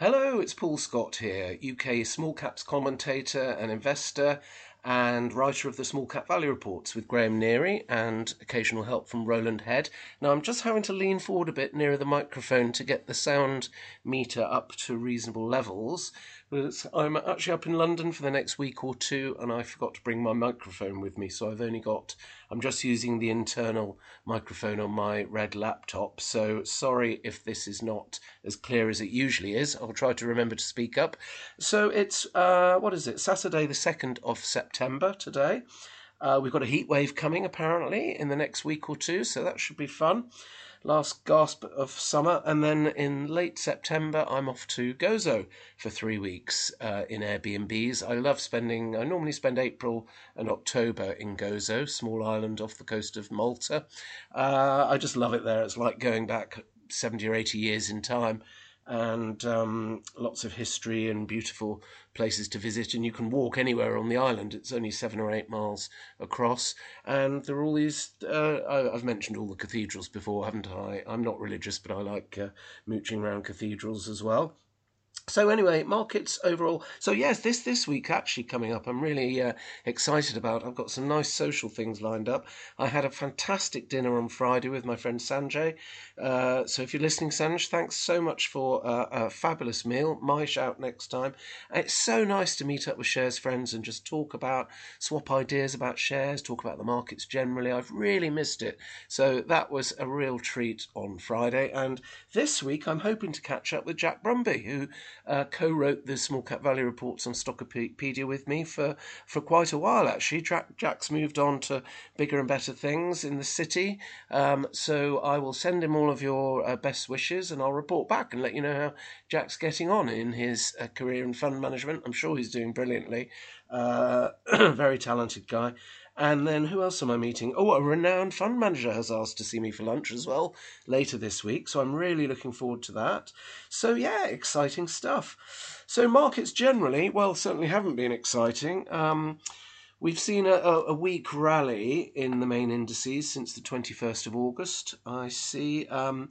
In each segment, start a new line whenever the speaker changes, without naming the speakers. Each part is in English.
Hello, it's Paul Scott here, UK small caps commentator and investor, and writer of the Small Cap Value Reports with Graham Neary and occasional help from Roland Head. Now, I'm just having to lean forward a bit nearer the microphone to get the sound meter up to reasonable levels. But I'm actually up in London for the next week or two, and I forgot to bring my microphone with me, so I've only got, I'm just using the internal microphone on my red laptop. So sorry if this is not as clear as it usually is. I'll try to remember to speak up. So it's, uh, what is it, Saturday, the 2nd of September today. Uh, we've got a heat wave coming apparently in the next week or two, so that should be fun last gasp of summer, and then in late September, I'm off to Gozo for three weeks uh, in Airbnbs. I love spending, I normally spend April and October in Gozo, small island off the coast of Malta. Uh, I just love it there. It's like going back 70 or 80 years in time and um, lots of history and beautiful places to visit. And you can walk anywhere on the island. It's only seven or eight miles across. And there are all these. Uh, I've mentioned all the cathedrals before, haven't I? I'm not religious, but I like uh, mooching around cathedrals as well. So anyway, markets overall. So yes, this this week actually coming up, I'm really uh, excited about. I've got some nice social things lined up. I had a fantastic dinner on Friday with my friend Sanjay. Uh, so if you're listening, Sanj, thanks so much for uh, a fabulous meal. My shout next time. It's so nice to meet up with shares friends and just talk about, swap ideas about shares, talk about the markets generally. I've really missed it. So that was a real treat on Friday. And this week, I'm hoping to catch up with Jack Brumby, who uh, co-wrote the small cap value reports on Stockopedia with me for, for quite a while actually. Jack, Jack's moved on to bigger and better things in the city, um, so I will send him all of your uh, best wishes and I'll report back and let you know how Jack's getting on in his uh, career in fund management. I'm sure he's doing brilliantly. Uh, very talented guy. And then who else am I meeting? Oh, a renowned fund manager has asked to see me for lunch as well later this week. So I'm really looking forward to that. So yeah, exciting stuff. So markets generally, well, certainly haven't been exciting. Um, we've seen a, a, weak rally in the main indices since the 21st of August. I see. Um,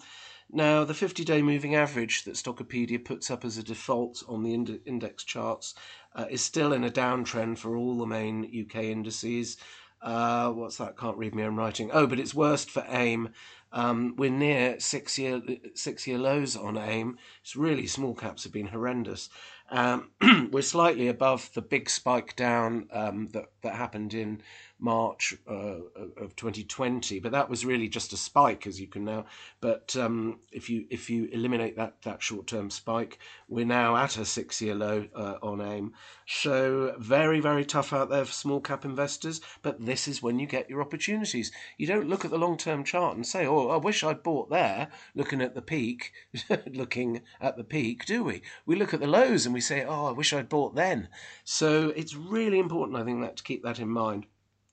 now, the 50 day moving average that Stockopedia puts up as a default on the ind- index charts uh, is still in a downtrend for all the main UK indices. Uh, what's that? Can't read me own writing. Oh, but it's worst for AIM. Um, we're near six year six year lows on AIM. It's really small caps have been horrendous. Um, we're slightly above the big spike down um, that that happened in March uh, of 2020, but that was really just a spike, as you can now. But um, if you if you eliminate that that short term spike, we're now at a six year low uh, on AIM. So very very tough out there for small cap investors. But this is when you get your opportunities. You don't look at the long term chart and say, "Oh, I wish I'd bought there." Looking at the peak, looking at the peak, do we? We look at the lows and we say, "Oh, I wish I'd bought then." So it's really important, I think, that to keep that in mind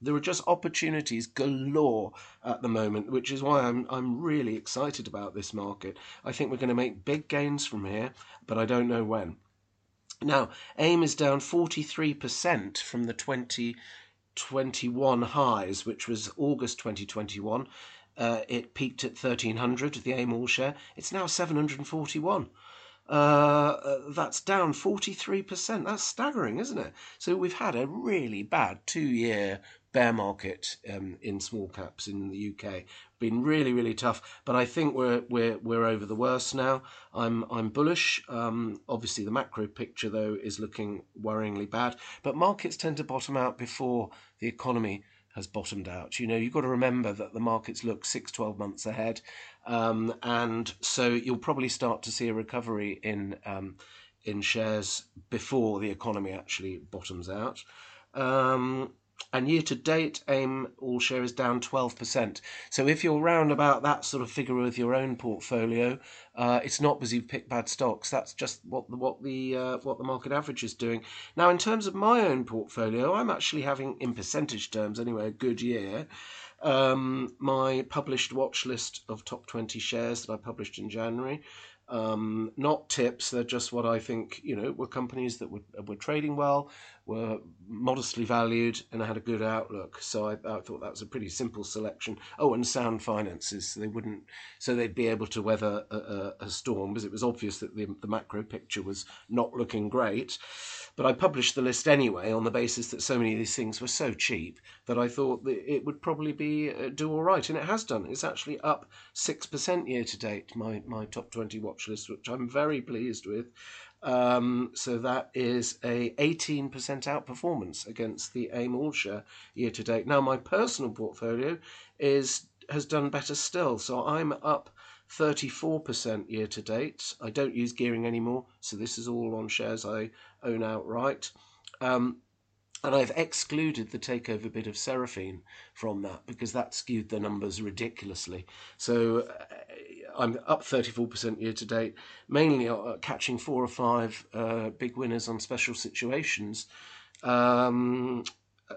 there are just opportunities galore at the moment, which is why I'm I'm really excited about this market. I think we're going to make big gains from here, but I don't know when. Now, AIM is down 43% from the 2021 highs, which was August 2021. Uh, it peaked at 1300, the AIM all share. It's now 741. Uh, that's down 43%. That's staggering, isn't it? So we've had a really bad two year bear market um, in small caps in the UK. Been really, really tough, but I think we're we're we're over the worst now. I'm I'm bullish. Um, obviously, the macro picture though is looking worryingly bad, but markets tend to bottom out before the economy has bottomed out. You know, you've got to remember that the markets look six, 12 months ahead. Um, and so you'll probably start to see a recovery in, um, in shares before the economy actually bottoms out. Um, and year to date, AIM all share is down 12%. So if you're round about that sort of figure with your own portfolio, uh, it's not because you've picked bad stocks. That's just what the what the uh, what the market average is doing. Now, in terms of my own portfolio, I'm actually having, in percentage terms anyway, a good year. Um, my published watch list of top 20 shares that I published in January Um, not tips, they're just what I think, you know, were companies that were, were trading well, were modestly valued, and had a good outlook. So I, I thought that was a pretty simple selection. Oh, and sound finances. So they wouldn't, so they'd be able to weather a, a, a storm because it was obvious that the, the macro picture was not looking great. But I published the list anyway on the basis that so many of these things were so cheap that I thought that it would probably be uh, do all right, and it has done. It's actually up six percent year to date. My my top twenty watch list, which I'm very pleased with. Um, so that is a 18% outperformance against the AIM All Share year to date. Now my personal portfolio is has done better still. So I'm up 34% year to date. I don't use gearing anymore, so this is all on shares I own outright. Um, and I've excluded the takeover bid of Seraphine from that because that skewed the numbers ridiculously. So uh, I'm up 34% year to date, mainly uh, catching four or five uh, big winners on special situations. Um,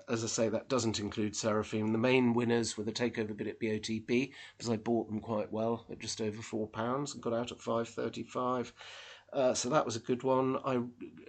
as I say, that doesn't include Seraphine. The main winners were the takeover bid at BOTB because I bought them quite well at just over four pounds and got out at five thirty-five. Uh, so that was a good one. I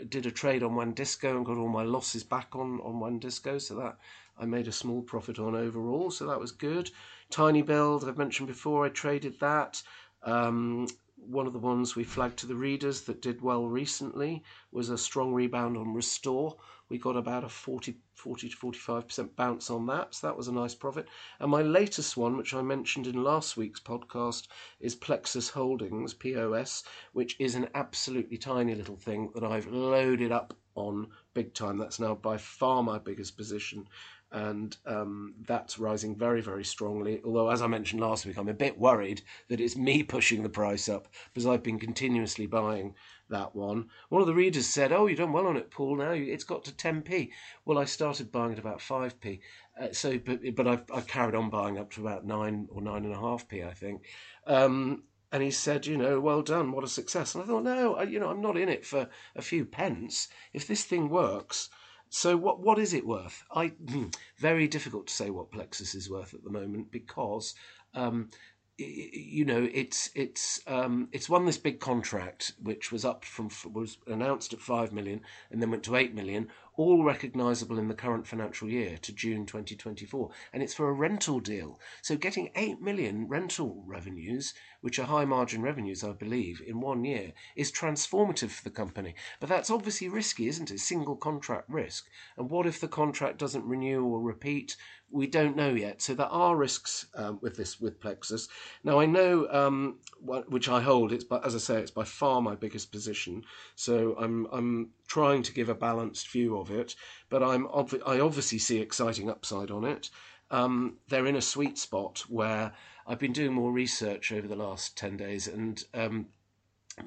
did a trade on WANdisco and got all my losses back on on WANdisco, so that I made a small profit on overall. So that was good. Tinybuild, I've mentioned before, I traded that. Um, one of the ones we flagged to the readers that did well recently was a strong rebound on Restore. We got about a 40, 40 to 45% bounce on that, so that was a nice profit. And my latest one, which I mentioned in last week's podcast, is Plexus Holdings, POS, which is an absolutely tiny little thing that I've loaded up on big time. That's now by far my biggest position and um, that's rising very, very strongly. Although, as I mentioned last week, I'm a bit worried that it's me pushing the price up because I've been continuously buying that one. One of the readers said, "Oh, you've done well on it, Paul. Now it's got to 10p." Well, I started buying at about 5p, uh, so but but I've, I've carried on buying up to about nine or nine and a half p, I think. Um, and he said, you know, well done, what a success. And I thought, no, I, you know, I'm not in it for a few pence. If this thing works, so what what is it worth? I hmm, very difficult to say what Plexus is worth at the moment because um, you know it's it's um, it's won this big contract which was up from was announced at five million and then went to eight million all recognisable in the current financial year to June 2024, and it's for a rental deal. So getting 8 million rental revenues, which are high margin revenues, I believe, in one year is transformative for the company. But that's obviously risky, isn't it? Single contract risk. And what if the contract doesn't renew or repeat? We don't know yet. So there are risks um, with this with Plexus. Now I know um, which I hold. It's but as I say, it's by far my biggest position. So I'm I'm trying to give a balanced view of it, but I'm I obviously see exciting upside on it. Um, they're in a sweet spot where I've been doing more research over the last ten days, and um,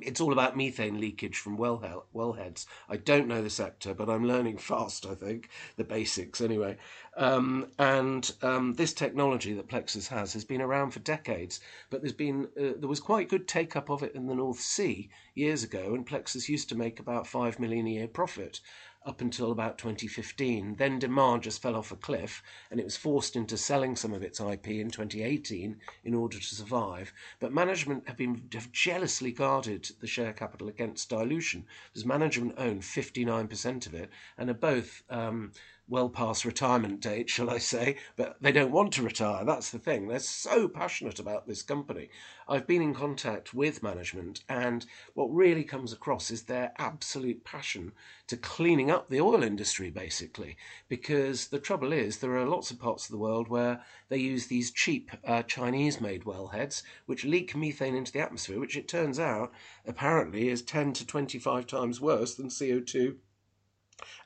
it's all about methane leakage from well wellheads. I don't know the sector, but I'm learning fast. I think the basics anyway. Um, and um, this technology that Plexus has has been around for decades, but there's been uh, there was quite good take up of it in the North Sea years ago, and Plexus used to make about five million a year profit up until about 2015. Then demand just fell off a cliff and it was forced into selling some of its IP in 2018 in order to survive. But management have been have jealously guarded the share capital against dilution because management own 59% of it and are both um, well past retirement date, shall I say, but they don't want to retire. That's the thing. They're so passionate about this company. I've been in contact with management, and what really comes across is their absolute passion to cleaning up the oil industry, basically. Because the trouble is, there are lots of parts of the world where they use these cheap uh, Chinese made wellheads, which leak methane into the atmosphere, which it turns out apparently is 10 to 25 times worse than CO2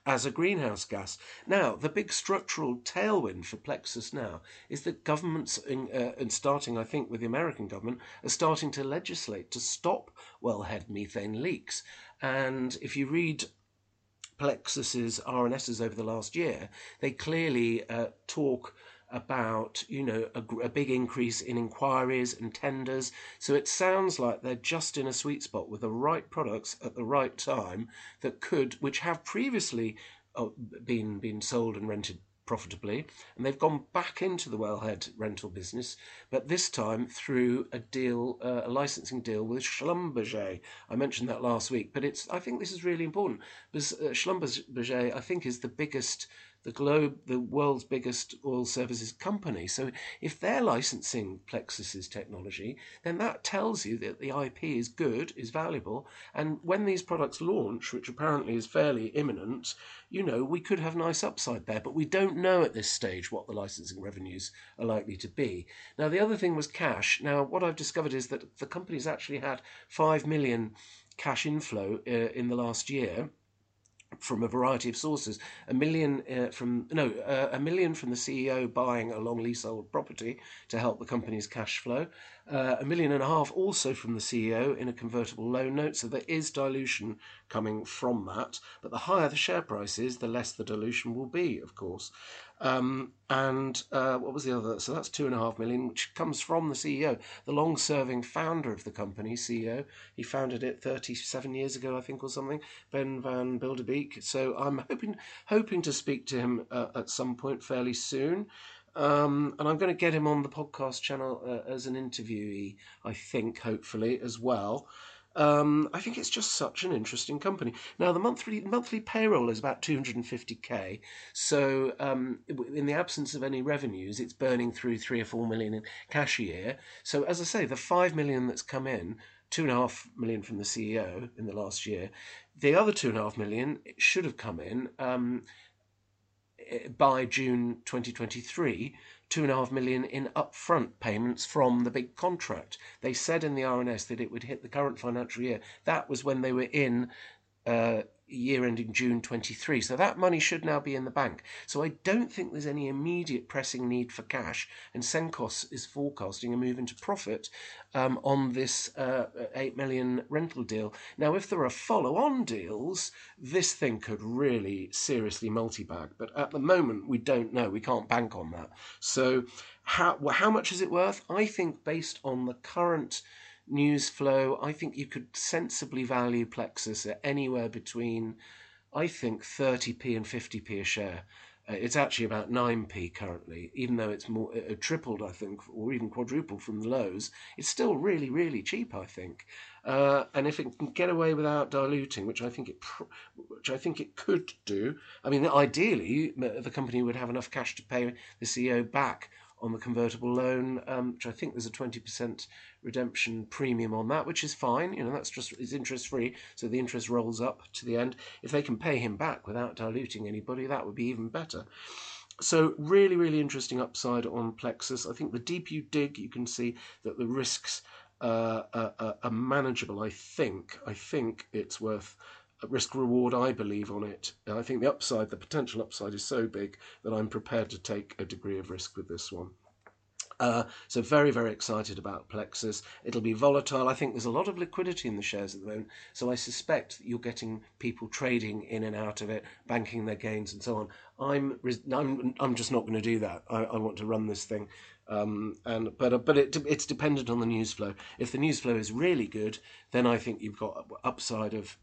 as a greenhouse gas. Now, the big structural tailwind for Plexus now is that governments, in, uh, and starting, I think, with the American government, are starting to legislate to stop wellhead methane leaks. And if you read Plexus's RNSs over the last year, they clearly uh, talk about you know a, a, big increase in inquiries and tenders so it sounds like they're just in a sweet spot with the right products at the right time that could which have previously uh, been been sold and rented profitably, and they've gone back into the wellhead rental business, but this time through a deal, uh, a licensing deal with Schlumberger. I mentioned that last week, but it's I think this is really important because uh, Schlumberger I think is the biggest the globe, the world's biggest oil services company. So if they're licensing Plexus's technology, then that tells you that the IP is good, is valuable, and when these products launch, which apparently is fairly imminent, you know, we could have nice upside there, but we don't know at this stage what the licensing revenues are likely to be. Now, the other thing was cash. Now, what I've discovered is that the company's actually had 5 million cash inflow uh, in the last year from a variety of sources. A million uh, from no, uh, a million from the CEO buying a long leasehold property to help the company's cash flow. Uh, a million and a half also from the CEO in a convertible loan note. So there is dilution coming from that. But the higher the share price is, the less the dilution will be, of course. Um, and uh, what was the other? So that's two and a half million, which comes from the CEO, the long serving founder of the company, CEO. He founded it 37 years ago, I think, or something, Ben Van Bilderbeek. So I'm hoping, hoping to speak to him uh, at some point fairly soon. Um, and I'm going to get him on the podcast channel uh, as an interviewee, I think, hopefully, as well. Um, I think it's just such an interesting company. Now the monthly monthly payroll is about 250k. So um, in the absence of any revenues, it's burning through three or four million in cash a year. So as I say, the five million that's come in, two and a half million from the CEO in the last year, the other two and a half million should have come in. Um, by June 2023 two and a half million in upfront payments from the big contract. They said in the RNS that it would hit the current financial year. That was when they were in uh, year ending June 23. So that money should now be in the bank. So I don't think there's any immediate pressing need for cash. And Cenkos is forecasting a move into profit um, on this uh, 8 million rental deal. Now, if there are follow on deals, this thing could really seriously multi bag. But at the moment, we don't know. We can't bank on that. So, how, how much is it worth? I think based on the current news flow. I think you could sensibly value Plexus at anywhere between, I think, 30p and 50p a share. Uh, it's actually about 9p currently, even though it's more uh, tripled, I think, or even quadrupled from the lows. It's still really, really cheap, I think. Uh, and if it can get away without diluting, which I think it, pr- which I think it could do, I mean, ideally, the company would have enough cash to pay the CEO back on the convertible loan, um, which I think there's a 20% redemption premium on that, which is fine. You know, that's just it's interest free, so the interest rolls up to the end. If they can pay him back without diluting anybody, that would be even better. So really, really interesting upside on Plexus. I think the deep you dig, you can see that the risks uh, are, are manageable. I think. I think it's worth risk reward I believe on it. I think the upside, the potential upside, is so big that I'm prepared to take a degree of risk with this one. Uh, so very very excited about Plexus. It'll be volatile. I think there's a lot of liquidity in the shares at the moment, so I suspect you're getting people trading in and out of it, banking their gains and so on. I'm I'm I'm just not going to do that. I, I want to run this thing. Um, and but uh, but it, it's dependent on the news flow. If the news flow is really good, then I think you've got upside of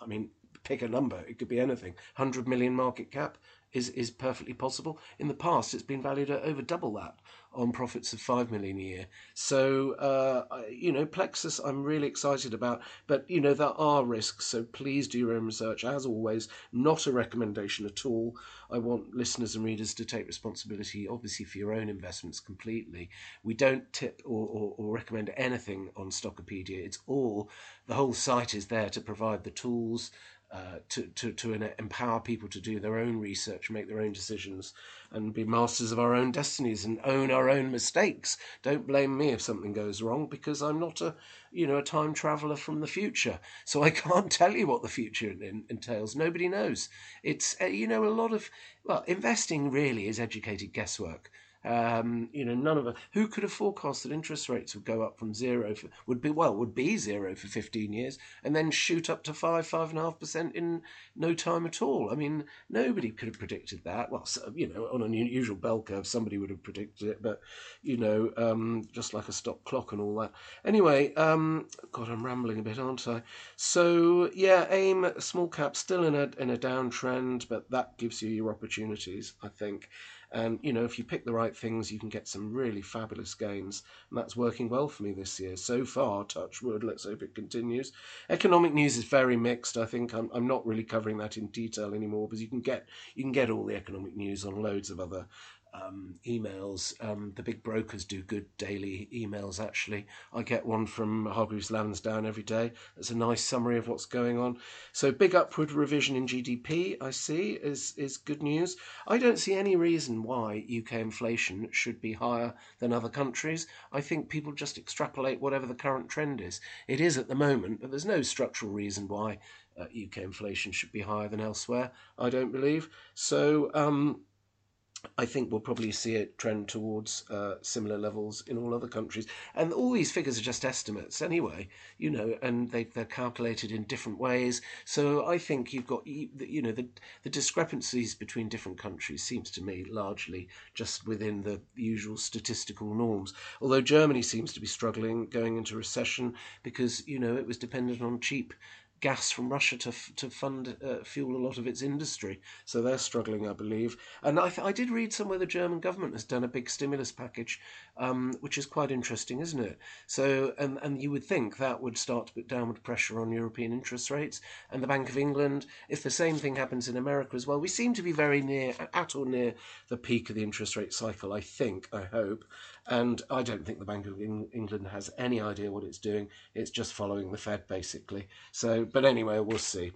I mean, pick a number. It could be anything. 100 million market cap is, is perfectly possible. In the past, it's been valued at over double that on profits of 5 million a year. So, uh, you know, Plexus, I'm really excited about. But, you know, there are risks. So please do your own research. As always, not a recommendation at all. I want listeners and readers to take responsibility, obviously, for your own investments completely. We don't tip or, or, or recommend anything on Stockopedia. It's all, the whole site is there to provide the tools uh, to, to, to empower people to do their own research, make their own decisions, and be masters of our own destinies and own our own mistakes. Don't blame me if something goes wrong because I'm not a, you know, a time traveler from the future. So I can't tell you what the future in, entails. Nobody knows. It's, uh, you know, a lot of, well, investing really is educated guesswork. Um, you know, none of us. Who could have forecast that interest rates would go up from zero? For, would be well, would be zero for fifteen years, and then shoot up to five, five and a half percent in no time at all. I mean, nobody could have predicted that. Well, you know, on an unusual bell curve, somebody would have predicted it, but you know, um, just like a stop clock and all that. Anyway, um, God, I'm rambling a bit, aren't I? So yeah, AIM small cap still in a in a downtrend, but that gives you your opportunities, I think. And you know, if you pick the right things, you can get some really fabulous gains, and that's working well for me this year so far. Touch wood. Let's hope it continues. Economic news is very mixed. I think I'm, I'm not really covering that in detail anymore because you can get you can get all the economic news on loads of other um, emails. Um, the big brokers do good daily emails, actually. I get one from Hargreaves Lansdown every day. That's a nice summary of what's going on. So, big upward revision in GDP, I see, is, is good news. I don't see any reason why UK inflation should be higher than other countries. I think people just extrapolate whatever the current trend is. It is at the moment, but there's no structural reason why uh, UK inflation should be higher than elsewhere, I don't believe. So, um, I think we'll probably see it trend towards uh, similar levels in all other countries. And all these figures are just estimates anyway, you know, and they, they're calculated in different ways. So I think you've got, you know, the, the discrepancies between different countries seems to me largely just within the usual statistical norms. Although Germany seems to be struggling going into recession because, you know, it was dependent on cheap gas from Russia to to fund uh, fuel a lot of its industry. So they're struggling, I believe. And I, I did read somewhere the German government has done a big stimulus package, um, which is quite interesting, isn't it? So and and you would think that would start to put downward pressure on European interest rates and the Bank of England. If the same thing happens in America as well, we seem to be very near at or near the peak of the interest rate cycle. I think, I hope. And I don't think the Bank of England has any idea what it's doing. It's just following the Fed, basically. So, but anyway, we'll see.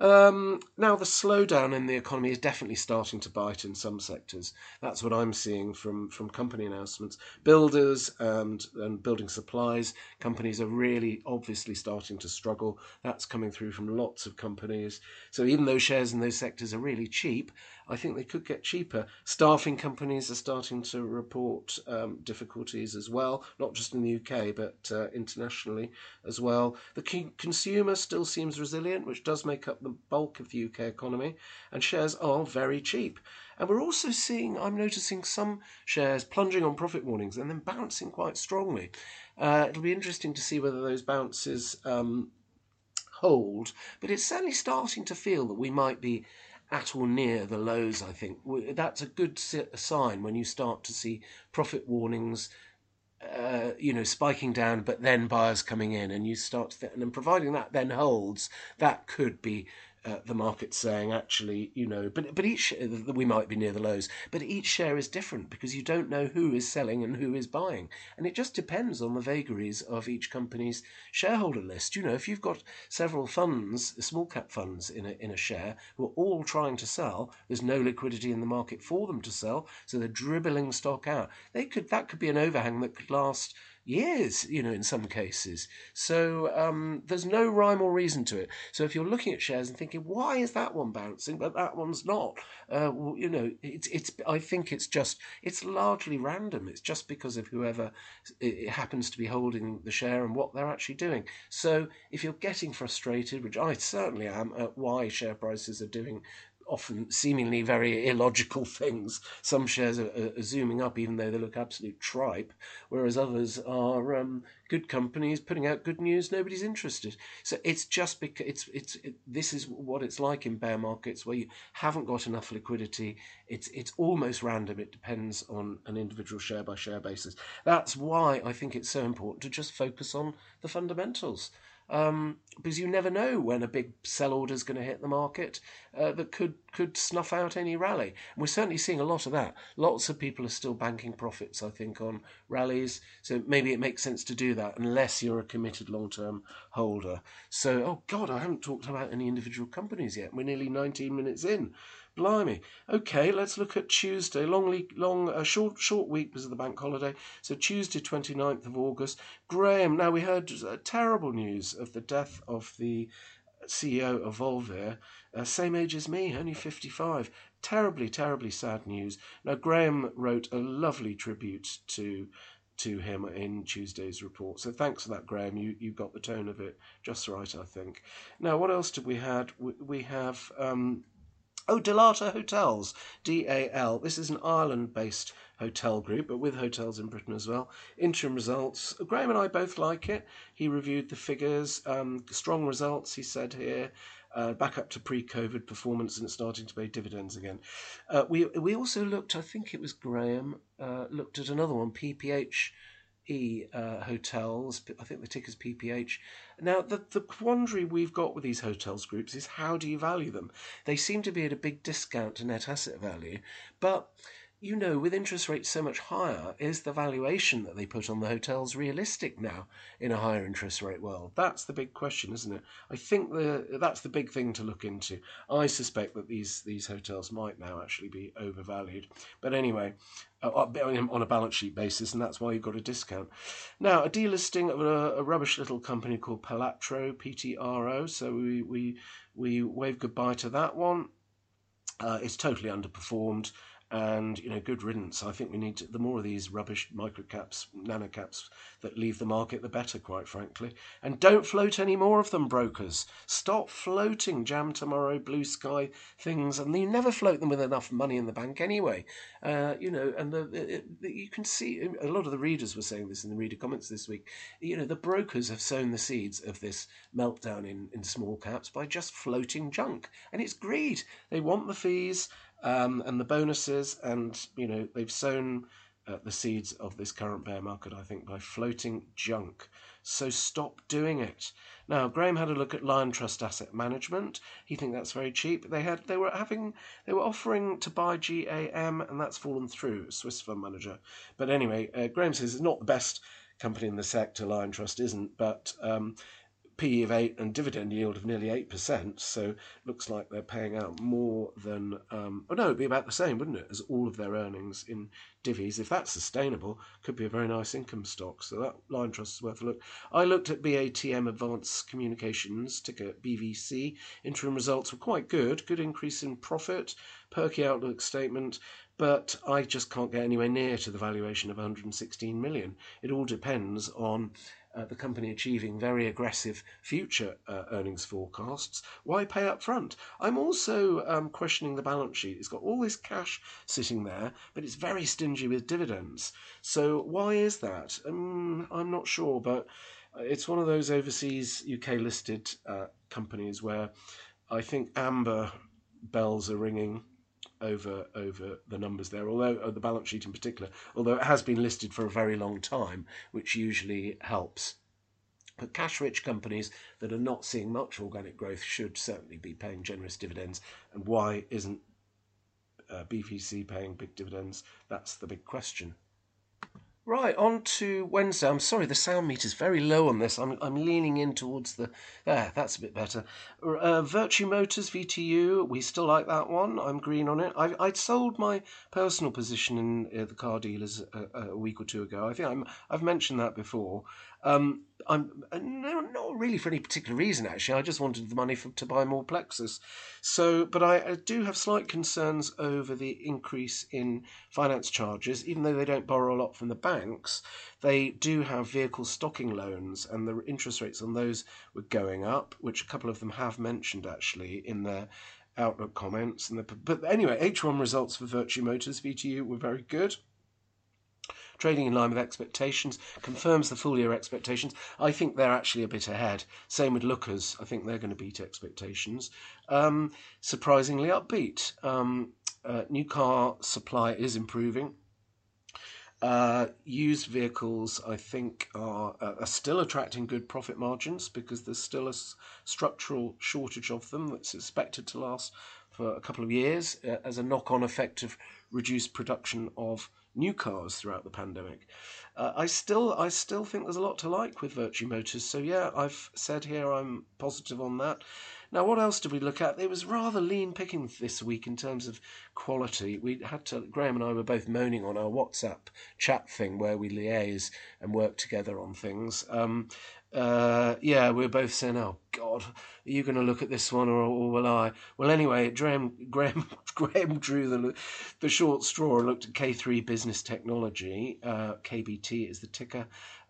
Um, now, the slowdown in the economy is definitely starting to bite in some sectors. That's what I'm seeing from, from company announcements. Builders and, and building supplies companies are really obviously starting to struggle. That's coming through from lots of companies. So, even though shares in those sectors are really cheap, I think they could get cheaper. Staffing companies are starting to report um, difficulties as well, not just in the UK, but uh, internationally as well. The consumer still seems resilient, which does make up the bulk of the UK economy, and shares are very cheap. And we're also seeing, I'm noticing some shares plunging on profit warnings and then bouncing quite strongly. Uh, it'll be interesting to see whether those bounces um, hold, but it's certainly starting to feel that we might be at or near the lows, I think. That's a good sign when you start to see profit warnings, uh, you know, spiking down, but then buyers coming in, and you start to, and providing that then holds, that could be uh, the market saying actually you know but but each we might be near the lows but each share is different because you don't know who is selling and who is buying. And it just depends on the vagaries of each company's shareholder list. You know if you've got several funds small cap funds in a, in a share who are all trying to sell there's no liquidity in the market for them to sell so they're dribbling stock out. They could that could be an overhang that could last years, you know, in some cases. So um, there's no rhyme or reason to it. So if you're looking at shares and thinking, why is that one bouncing, but that one's not? Uh, well, you know, it's it's. I think it's just it's largely random. It's just because of whoever it happens to be holding the share and what they're actually doing. So if you're getting frustrated, which I certainly am, at why share prices are doing often seemingly very illogical things. Some shares are, are, zooming up even though they look absolute tripe, whereas others are um, good companies putting out good news. Nobody's interested. So it's just because it's it's it, this is what it's like in bear markets where you haven't got enough liquidity. It's it's almost random. It depends on an individual share by share basis. That's why I think it's so important to just focus on the fundamentals because you never know when a big sell order is going to hit the market uh, that could snuff out any rally. We're certainly seeing a lot of that. Lots of people are still banking profits, I think, on rallies. So maybe it makes sense to do that unless you're a committed long term holder. So, oh God, I haven't talked about any individual companies yet. We're nearly 19 minutes in. Blimey. Okay, let's look at Tuesday. Long, long, uh, short, short week because of the bank holiday. So Tuesday, 29th of August. Graham. Now we heard uh, terrible news of the death of the CEO of Volvere, uh, same age as me, only 55. Terribly, terribly sad news. Now, Graham wrote a lovely tribute to to him in Tuesday's report. So thanks for that, Graham. You you got the tone of it just right, I think. Now, what else did we had? We, we have um, oh Dalata Hotels, D A L. This is an Ireland-based hotel group, but with hotels in Britain as well. Interim results. Graham and I both like it. He reviewed the figures. Um, strong results, he said here uh, back up to pre-COVID performance, and starting to pay dividends again. Uh, we we also looked, I think it was Graham, uh, looked at another one, PPH. E uh, hotels. I think the ticker's PPH. Now, the, the quandary we've got with these hotels groups is how do you value them? They seem to be at a big discount to net asset value, but you know, with interest rates so much higher, is the valuation that they put on the hotels realistic now in a higher interest rate world? That's the big question, isn't it? I think the that's the big thing to look into. I suspect that these these hotels might now actually be overvalued. But anyway, uh, on a balance sheet basis, and that's why you've got a discount. Now, a delisting of a, a rubbish little company called Pelatro, PTRO. So we we we wave goodbye to that one. Uh, it's totally underperformed and you know good riddance. I think we need to, the more of these rubbish microcaps nanocaps that leave the market the better quite frankly. And don't float any more of them brokers. Stop floating jam tomorrow blue sky things and you never float them with enough money in the bank anyway. Uh, you know and the, the, you can see a lot of the readers were saying this in the reader comments this week. You know the brokers have sown the seeds of this meltdown in, in small caps by just floating junk. And it's greed. They want the fees um, and the bonuses, and you know they've sown uh, the seeds of this current bear market, I think, by floating junk. So stop doing it. Now, Graham had a look at Liontrust Asset Management. He think that's very cheap. They had they were having they were offering to buy GAM, and that's fallen through. Swiss fund manager. But anyway, uh, Graham says it's not the best company in the sector. Liontrust isn't, but um, PE of 8 and dividend yield of nearly 8%. So looks like they're paying out more than, um, oh no, it'd be about the same, wouldn't it, as all of their earnings in divvies. If that's sustainable, could be a very nice income stock. So that line Liontrust is worth a look. I looked at BATM Advanced Communications, ticker BVC. Interim results were quite good. Good increase in profit, perky outlook statement, but I just can't get anywhere near to the valuation of 116 million. It all depends on the company achieving very aggressive future uh, earnings forecasts, why pay up front? I'm also um, questioning the balance sheet. It's got all this cash sitting there, but it's very stingy with dividends. So why is that? Um, I'm not sure, but it's one of those overseas UK listed uh, companies where I think amber bells are ringing over over the numbers there, although uh, the balance sheet in particular, although it has been listed for a very long time, which usually helps. But cash rich companies that are not seeing much organic growth should certainly be paying generous dividends. And why isn't uh, BVC paying big dividends? That's the big question. Right, on to Wednesday. I'm sorry, the sound meter's very low on this. I'm, I'm leaning in towards the. There, that's a bit better. Uh, Vertu Motors VTU, we still like that one. I'm green on it. I, I'd sold my personal position in uh, the car dealers a, a, week or two ago. I think I'm, I've mentioned that before. Um, I'm uh, no, not really for any particular reason. Actually, I just wanted the money for, to buy more Plexus. So, but I, I, do have slight concerns over the increase in finance charges. Even though they don't borrow a lot from the banks, they do have vehicle stocking loans, and the interest rates on those were going up, which a couple of them have mentioned actually in their outlook comments. And the, but anyway, H1 results for Vertu Motors VTU were very good trading in line with expectations, confirms the full year expectations. I think they're actually a bit ahead. Same with Lookers. I think they're going to beat expectations. Um, surprisingly upbeat. Um, uh, new car supply is improving. Uh, used vehicles, I think, are, uh, are still attracting good profit margins because there's still a s- structural shortage of them that's expected to last for a couple of years uh, as a knock on effect of reduced production of new cars throughout the pandemic. Uh, I still I still think there's a lot to like with Vertu Motors. So yeah, I've said here I'm positive on that. Now, what else did we look at? It was rather lean picking this week in terms of quality. We had to, Graham and I were both moaning on our WhatsApp chat thing where we liaise and work together on things. Um, Uh, yeah, we're both saying, "Oh God, are you going to look at this one, or, or will I?" Well, anyway, Graham Graham Graham drew the the short straw and looked at K3 Business Technology. Uh, KBT is the ticker.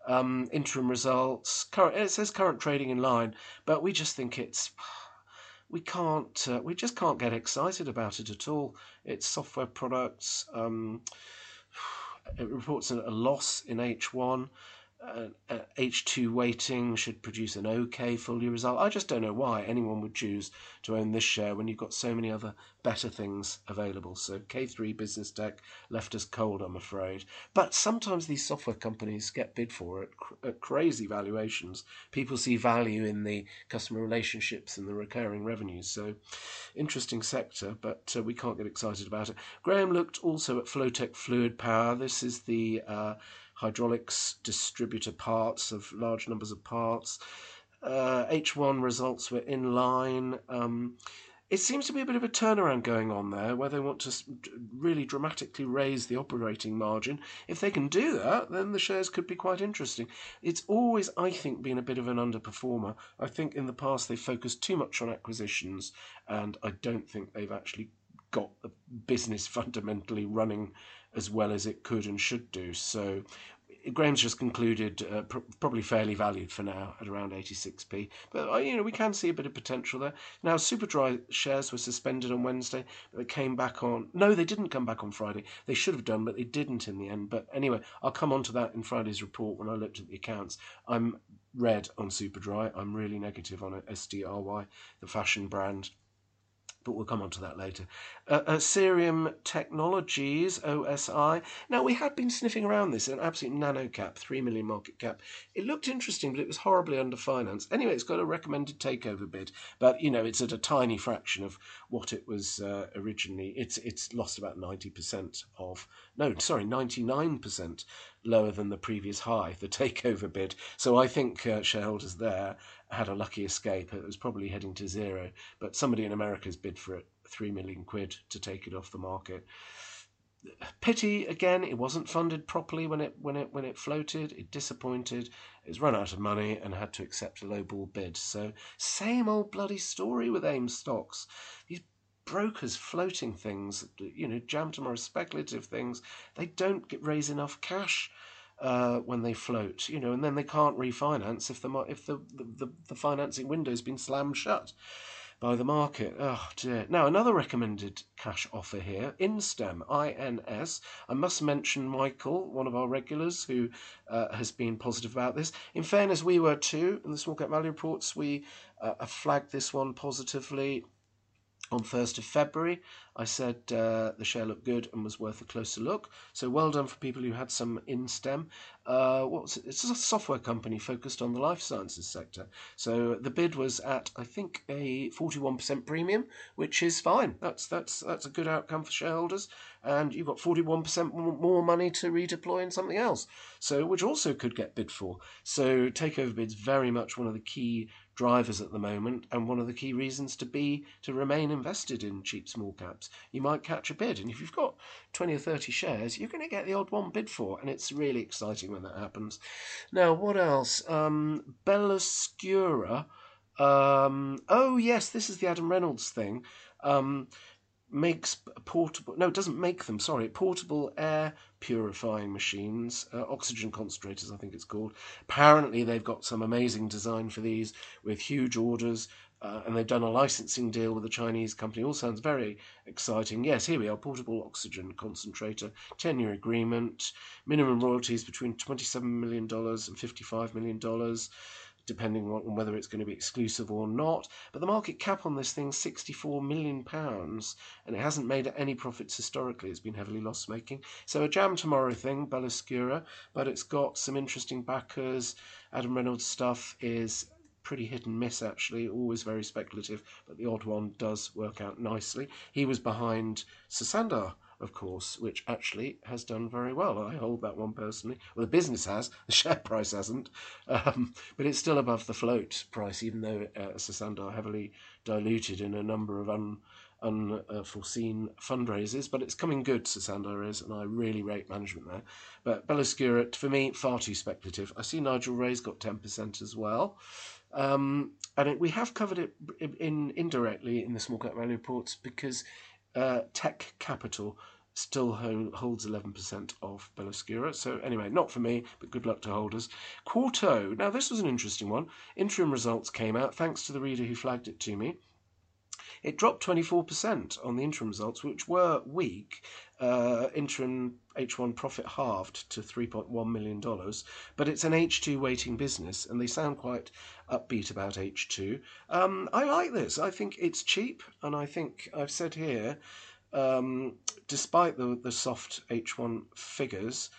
Um, interim results. Current, it says current trading in line, but we just think it's we can't uh, we just can't get excited about it at all. It's software products. Um, it reports a loss in H1 uh, uh, H2 weighting should produce an okay full year result. I just don't know why anyone would choose to own this share when you've got so many other better things available. So K3 Business Tech left us cold, I'm afraid. But sometimes these software companies get bid for at, at crazy valuations. People see value in the customer relationships and the recurring revenues. So interesting sector, but uh, we can't get excited about it. Graham looked also at Flowtech Fluid Power. This is the uh, hydraulics distributor parts of large numbers of parts. Uh, H1 results were in line. Um, it seems to be a bit of a turnaround going on there where they want to really dramatically raise the operating margin. If they can do that, then the shares could be quite interesting. It's always, I think, been a bit of an underperformer. I think in the past they focused too much on acquisitions, and I don't think they've actually got the business fundamentally running as well as it could and should do. So Graham's just concluded uh, pr- probably fairly valued for now at around 86p. But uh, you know we can see a bit of potential there. Now Superdry shares were suspended on Wednesday, but they came back on. No, they didn't come back on Friday. They should have done, but they didn't in the end. But anyway, I'll come on to that in Friday's report when I looked at the accounts. I'm red on Superdry. I'm really negative on it. SDRY, the fashion brand but we'll come on to that later. Uh, uh, Technologies, OSI. Now, we had been sniffing around this, an absolute nano cap, 3 million market cap. It looked interesting, but it was horribly underfinanced. Anyway, it's got a recommended takeover bid, but, you know, it's at a tiny fraction of what it was uh, originally. It's, it's lost about 90% of, no, sorry, 99% lower than the previous high, the takeover bid. So I think uh, shareholders there had a lucky escape. It was probably heading to zero, but somebody in America has bid for it three million quid to take it off the market. Pity again, it wasn't funded properly when it when it when it floated. It disappointed. It's run out of money and had to accept a lowball bid. So same old bloody story with AIM stocks. These brokers floating things, you know, jam tomorrow speculative things. They don't get, raise enough cash uh, when they float, you know, and then they can't refinance if the if the the, the financing window's been slammed shut by the market. Oh dear. Now another recommended cash offer here, Instem, INS. I must mention Michael, one of our regulars, who uh, has been positive about this. In fairness, we were too. In the small cap value reports, we uh, flagged this one positively on 1st of February. I said uh, the share looked good and was worth a closer look. So well done for people who had some Instem. Uh, what's it? It's a software company focused on the life sciences sector. So the bid was at I think a 41% premium, which is fine. That's that's that's a good outcome for shareholders. And you've got 41% more money to redeploy in something else. So which also could get bid for. So takeover bids very much one of the key drivers at the moment and one of the key reasons to be to remain invested in cheap small caps. You might catch a bid and if you've got 20 or 30 shares you're going to get the odd one bid for and it's really exciting when that happens. Now what else? Um Belluscura um oh yes this is the Adam Reynolds thing. Um makes portable no it doesn't make them sorry portable air purifying machines uh, oxygen concentrators i think it's called. Apparently they've got some amazing design for these with huge orders uh, and they've done a licensing deal with a chinese company. All sounds very exciting. Yes here we are portable oxygen concentrator 10 year agreement minimum royalties between 27 million dollars and 55 million dollars depending on whether it's going to be exclusive or not. But the market cap on this thing, 64 million pounds, and it hasn't made any profits historically. It's been heavily loss making. So a jam tomorrow thing, Belluscura, but it's got some interesting backers. Adam Reynolds stuff is pretty hit and miss actually, always very speculative, but the odd one does work out nicely. He was behind Sosandar of course, which actually has done very well. I hold that one personally. Well, the business has, the share price hasn't, um, but it's still above the float price, even though uh, Sosandar heavily diluted in a number of un, unforeseen fundraisers, but it's coming good, Sosandar is, and I really rate management there. But Belluscura, for me, far too speculative. I see Nigel Wray's got 10% as well. Um, and it, we have covered it in indirectly in the small cap value reports because uh, Tekcapital still holds 11% of Belluscura. So anyway, not for me, but good luck to holders. Quarto. Now this was an interesting one. Interim results came out thanks to the reader who flagged it to me. It dropped 24% on the interim results, which were weak. Uh, interim H1 profit halved to $3.1 million, but it's an H2 weighting business, and they sound quite upbeat about H2. Um, I like this. I think it's cheap, and I think I've said here, despite the, the soft H1 figures,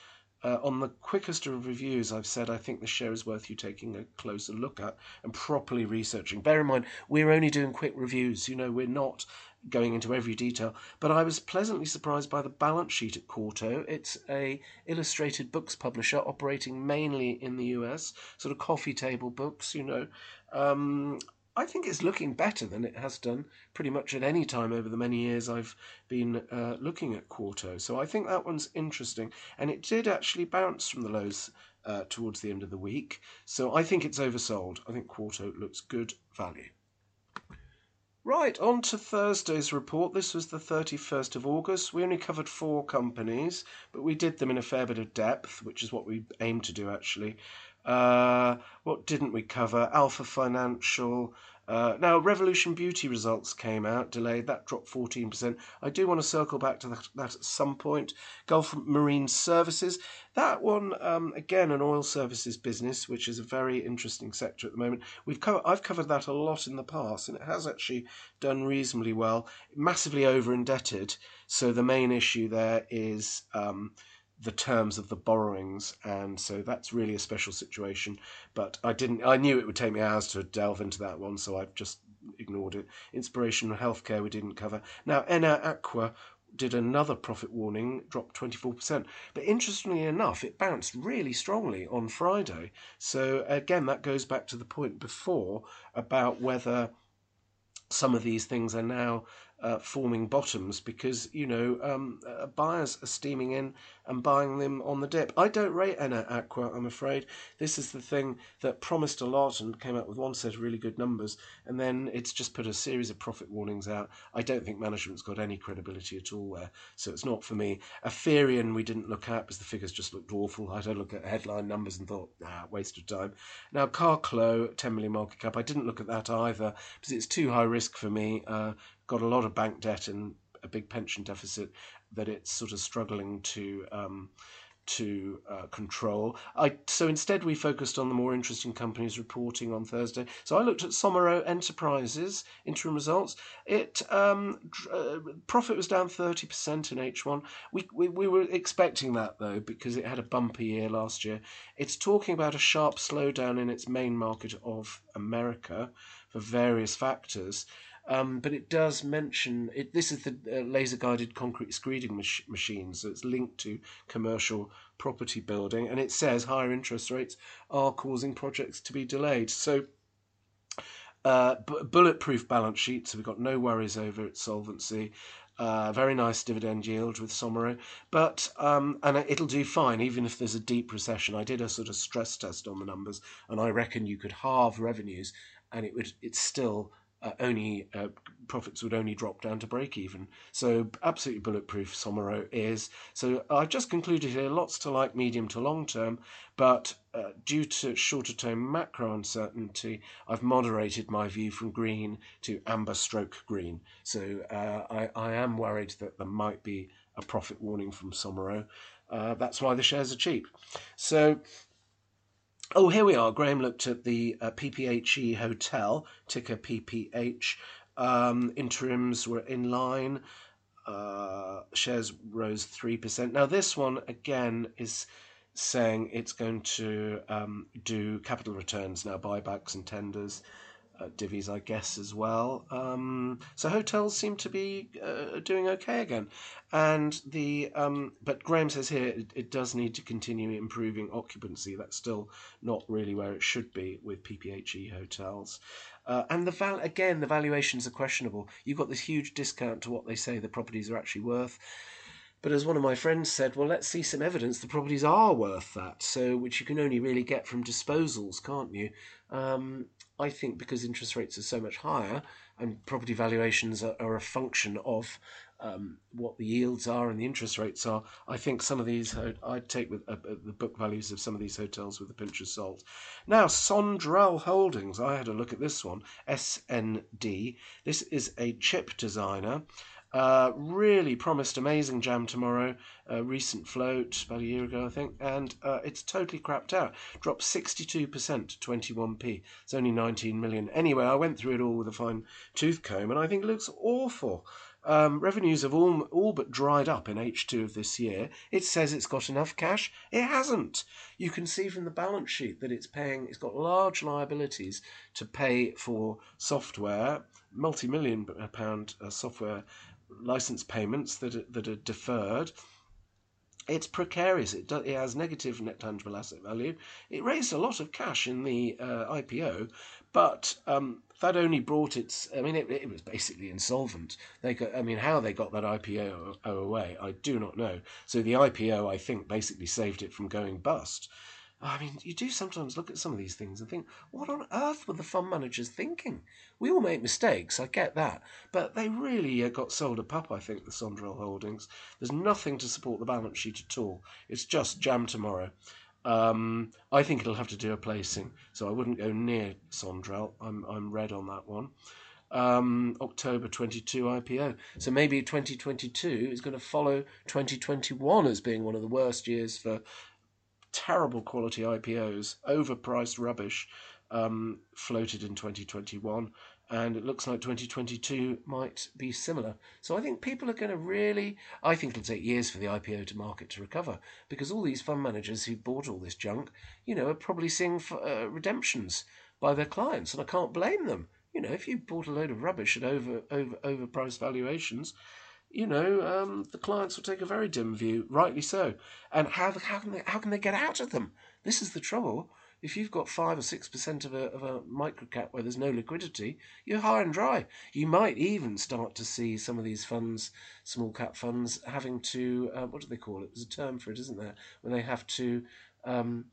uh, on the quickest of reviews, I've said I think the share is worth you taking a closer look at and properly researching. Bear in mind, we're only doing quick reviews. You know, we're not going into every detail. But I was pleasantly surprised by the balance sheet at Quarto. It's a illustrated books publisher operating mainly in the US, sort of coffee table books. You know, um, I think it's looking better than it has done pretty much at any time over the many years I've been uh, looking at Quarto. So I think that one's interesting. And it did actually bounce from the lows uh, towards the end of the week. So I think it's oversold. I think Quarto looks good value. Right, on to Thursday's report. This was the 31st of August. We only covered four companies, but we did them in a fair bit of depth, which is what we aim to do actually. Uh, what didn't we cover? Alpha Financial, uh, now, Revolution Beauty results came out, delayed. That dropped 14%. I do want to circle back to that, that at some point. Gulf Marine Services, that one, um, again, an oil services business, which is a very interesting sector at the moment. We've co- I've covered that a lot in the past, and it has actually done reasonably well. Massively over indebted. So the main issue there is. Um, the terms of the borrowings, and so that's really a special situation. But I didn't. I knew it would take me hours to delve into that one, so I've just ignored it. Inspirational healthcare we didn't cover. Now, Eneraqua did another profit warning, dropped 24%. But interestingly enough, it bounced really strongly on Friday. So again, that goes back to the point before about whether some of these things are now uh, forming bottoms because you know um, uh, buyers are steaming in and buying them on the dip. I don't rate Eneraqua. I'm afraid this is the thing that promised a lot and came out with one set of really good numbers, and then it's just put a series of profit warnings out. I don't think management's got any credibility at all there, so it's not for me. Aferian we didn't look at because the figures just looked awful. I don't look at headline numbers and thought, ah, waste of time. Now Carclo, 10 million market cap. I didn't look at that either because it's too high risk for me. Uh, got a lot of bank debt and a big pension deficit that it's sort of struggling to um, to uh, control. I so instead we focused on the more interesting companies reporting on Thursday. So I looked at Somero Enterprises interim results. It um, uh, profit was down thirty percent in H one. We, we we were expecting that though because it had a bumpy year last year. It's talking about a sharp slowdown in its main market of America for various factors. Um, but it does mention it. This is the uh, laser guided concrete screeding mach- machine, so it's linked to commercial property building, and it says higher interest rates are causing projects to be delayed. So. Uh, bulletproof balance sheet, so we've got no worries over its solvency. Uh, very nice dividend yield with Somero, but um, and it'll do fine even if there's a deep recession. I did a sort of stress test on the numbers, and I reckon you could halve revenues, and it would it's still uh, only uh, profits would only drop down to break even. So absolutely bulletproof Somero is. So I've just concluded here lots to like medium to long term, but uh, due to shorter term macro uncertainty, I've moderated my view from green to amber stroke green. So uh, I, I am worried that there might be a profit warning from Somero. Uh, that's why the shares are cheap. So Oh, here we are. Graham looked at the uh, PPHE Hotel, ticker PPH. Um, interims were in line. Uh, shares rose 3%. Now, this one, again, is saying it's going to um, do capital returns now, buybacks and tenders uh, divvies, I guess, as well. Um, so hotels seem to be uh, doing okay again, and the um, but Graham says here it, it, does need to continue improving occupancy. That's still not really where it should be with PPHE hotels. Uh, and the val- again, the valuations are questionable. You've got this huge discount to what they say the properties are actually worth. But as one of my friends said, well, let's see some evidence the properties are worth that. So, which you can only really get from disposals, can't you? Um, I think because interest rates are so much higher and property valuations are, are a function of um, what the yields are and the interest rates are, I think some of these I'd take with uh, uh, the book values of some of these hotels with a pinch of salt. Now, Sondrel Holdings, I had a look at this one, SND. This is a chip designer. Uh, really promised amazing jam tomorrow. Uh, recent float about a year ago, I think, and uh, it's totally crapped out. Dropped 62% to 21p. It's only 19 million. Anyway, I went through it all with a fine tooth comb, and I think it looks awful. Um, revenues have all, all but dried up in H2 of this year. It says it's got enough cash. It hasn't. You can see from the balance sheet that it's paying, it's got large liabilities to pay for software, multi million pound uh, software license payments that are, that are deferred. It's precarious. It, it has negative net tangible asset value. It raised a lot of cash in the uh, IPO, but um, that only brought its. I mean, it, it was basically insolvent. They got. I mean, how they got that IPO away, I do not know. So the IPO, I think, basically saved it from going bust. I mean, you do sometimes look at some of these things and think, what on earth were the fund managers thinking? We all make mistakes, I get that, but they really uh, got sold a pup, I think, the Sondrel Holdings. There's nothing to support the balance sheet at all. It's just jam tomorrow. Um, I think it'll have to do a placing, so I wouldn't go near Sondrel. I'm I'm red on that one. Um, October 22 IPO. So maybe 2022 is going to follow 2021 as being one of the worst years for terrible quality IPOs, overpriced rubbish, um, floated in 2021 and it looks like 2022 might be similar. So I think people are going to really. I think it'll take years for the IPO to market to recover because all these fund managers who bought all this junk, you know, are probably seeing for, uh, redemptions by their clients, and I can't blame them. You know, if you bought a load of rubbish at over over overpriced valuations, you know, um, the clients will take a very dim view, rightly so. And how how can they how can they get out of them? This is the trouble if you've got five or six percent of a of a microcap where there's no liquidity, you're high and dry. You might even start to see some of these funds, small cap funds, having to uh, what do they call it? There's a term for it, isn't there? When they have to um,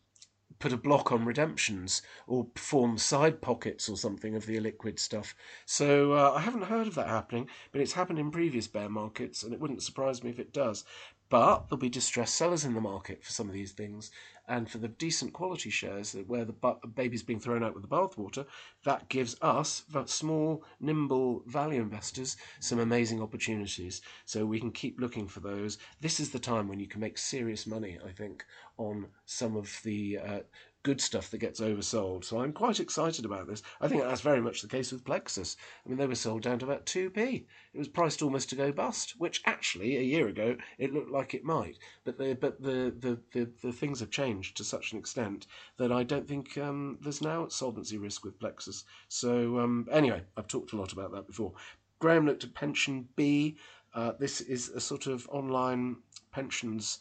put a block on redemptions or form side pockets or something of the illiquid stuff. So uh, I haven't heard of that happening, but it's happened in previous bear markets, and it wouldn't surprise me if it does. But there'll be distressed sellers in the market for some of these things, and for the decent quality shares where the baby's being thrown out with the bathwater, that gives us, small, nimble value investors, some amazing opportunities. So we can keep looking for those. This is the time when you can make serious money, I think, on some of the uh, good stuff that gets oversold. So I'm quite excited about this. I think that's very much the case with Plexus. I mean, they were sold down to about 2p. It was priced almost to go bust, which actually a year ago it looked like it might. But the but the the, the, the things have changed to such an extent that I don't think um, there's now solvency risk with Plexus. So um, anyway, I've talked a lot about that before. Graham looked at PensionBee. Uh, this is a sort of online pensions